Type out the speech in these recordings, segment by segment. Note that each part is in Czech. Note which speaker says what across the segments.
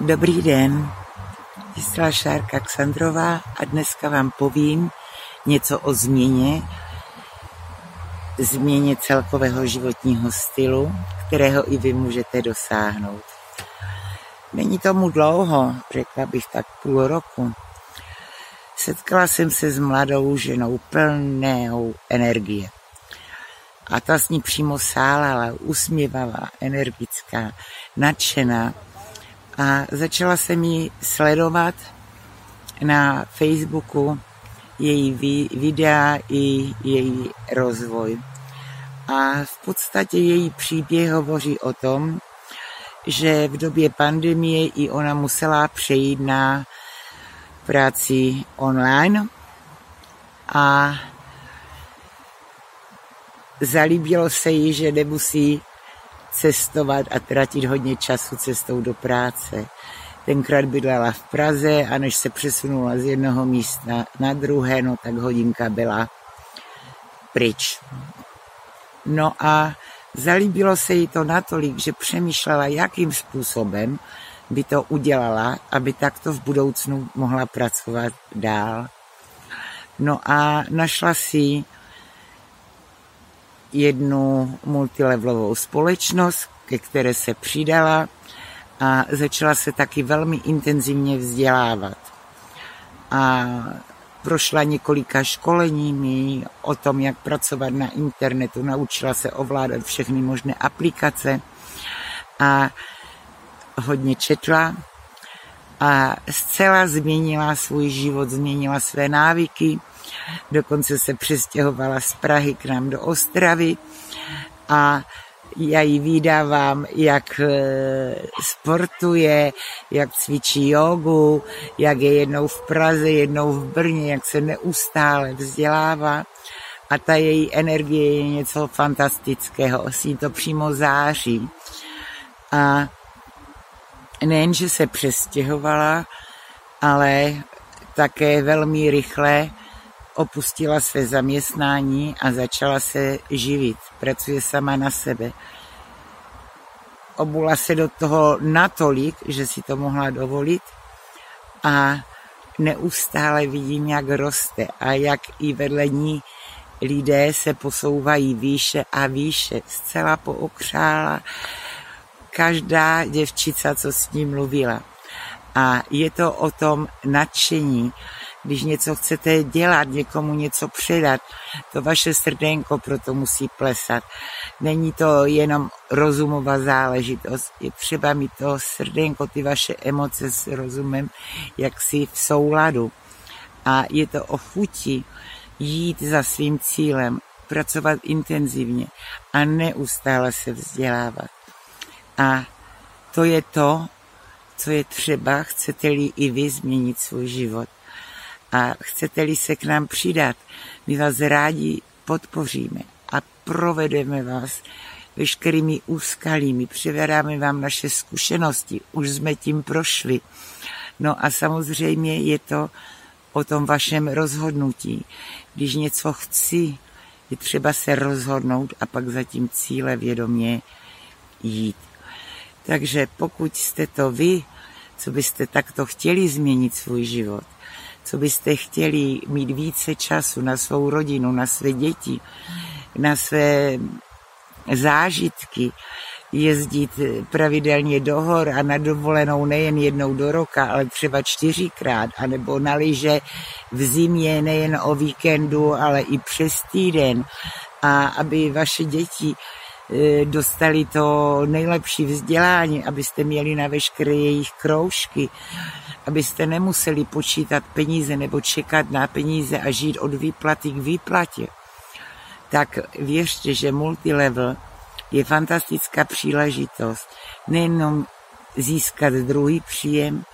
Speaker 1: Dobrý den, Vysla Šárka Ksandrová a dneska vám povím něco o změně, změně celkového životního stylu, kterého i vy můžete dosáhnout. Není tomu dlouho, řekla bych tak půl roku. Setkala jsem se s mladou ženou plnou energie. A ta s ní přímo sálala, usměvavá, energická, nadšená, a začala jsem ji sledovat na Facebooku, její videa i její rozvoj. A v podstatě její příběh hovoří o tom, že v době pandemie i ona musela přejít na práci online a zalíbilo se jí, že nemusí cestovat a tratit hodně času cestou do práce. Tenkrát bydlela v Praze a než se přesunula z jednoho místa na druhé, no tak hodinka byla pryč. No a zalíbilo se jí to natolik, že přemýšlela, jakým způsobem by to udělala, aby takto v budoucnu mohla pracovat dál. No a našla si jednu multilevelovou společnost, ke které se přidala a začala se taky velmi intenzivně vzdělávat. A prošla několika školeními o tom, jak pracovat na internetu, naučila se ovládat všechny možné aplikace a hodně četla a zcela změnila svůj život, změnila své návyky, dokonce se přestěhovala z Prahy k nám do Ostravy a já ji vydávám, jak e, sportuje, jak cvičí jogu, jak je jednou v Praze, jednou v Brně, jak se neustále vzdělává. A ta její energie je něco fantastického, s ní to přímo září. A nejen, že se přestěhovala, ale také velmi rychle opustila své zaměstnání a začala se živit. Pracuje sama na sebe. Obula se do toho natolik, že si to mohla dovolit a neustále vidím, jak roste a jak i vedle ní lidé se posouvají výše a výše. Zcela pookřála každá děvčica, co s ní mluvila. A je to o tom nadšení, když něco chcete dělat, někomu něco předat, to vaše srdenko proto musí plesat. Není to jenom rozumová záležitost, je třeba mít to srdenko, ty vaše emoce s rozumem, jak si v souladu. A je to o chuti jít za svým cílem, pracovat intenzivně a neustále se vzdělávat. A to je to, co je třeba, chcete-li i vy změnit svůj život. A chcete-li se k nám přidat, my vás rádi podpoříme a provedeme vás veškerými úskalími, přivedáme vám naše zkušenosti, už jsme tím prošli. No a samozřejmě je to o tom vašem rozhodnutí. Když něco chci, je třeba se rozhodnout a pak za tím cíle vědomě jít. Takže pokud jste to vy, co byste takto chtěli změnit svůj život, co byste chtěli mít více času na svou rodinu, na své děti, na své zážitky, jezdit pravidelně do hor a na dovolenou nejen jednou do roka, ale třeba čtyřikrát, anebo na lyže v zimě nejen o víkendu, ale i přes týden. A aby vaše děti dostali to nejlepší vzdělání, abyste měli na veškeré jejich kroužky, abyste nemuseli počítat peníze nebo čekat na peníze a žít od výplaty k výplatě, tak věřte, že multilevel je fantastická příležitost nejenom získat druhý příjem,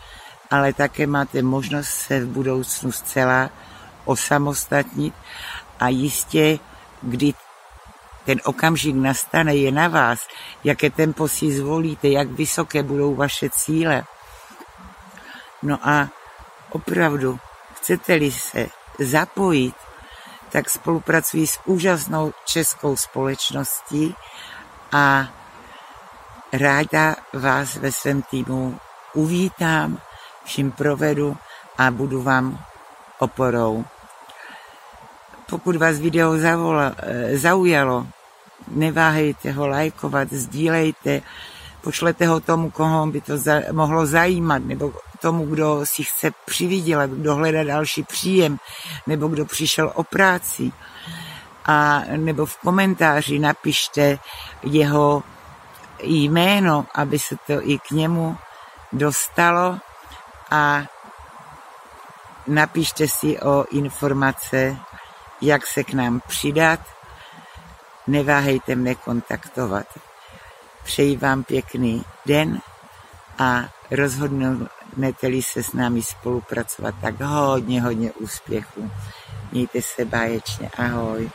Speaker 1: ale také máte možnost se v budoucnu zcela osamostatnit a jistě, kdy ten okamžik nastane, je na vás, jaké tempo si zvolíte, jak vysoké budou vaše cíle. No a opravdu, chcete-li se zapojit, tak spolupracují s úžasnou českou společností a ráda vás ve svém týmu uvítám, vším provedu a budu vám oporou. Pokud vás video eh, zaujalo, neváhejte ho lajkovat, sdílejte, pošlete ho tomu, koho by to za, mohlo zajímat, nebo tomu, kdo si chce přivydělat, kdo hledá další příjem, nebo kdo přišel o práci. A nebo v komentáři napište jeho jméno, aby se to i k němu dostalo a napište si o informace, jak se k nám přidat. Neváhejte mne kontaktovat. Přeji vám pěkný den a rozhodnete-li se s námi spolupracovat, tak hodně, hodně úspěchů. Mějte se báječně. Ahoj.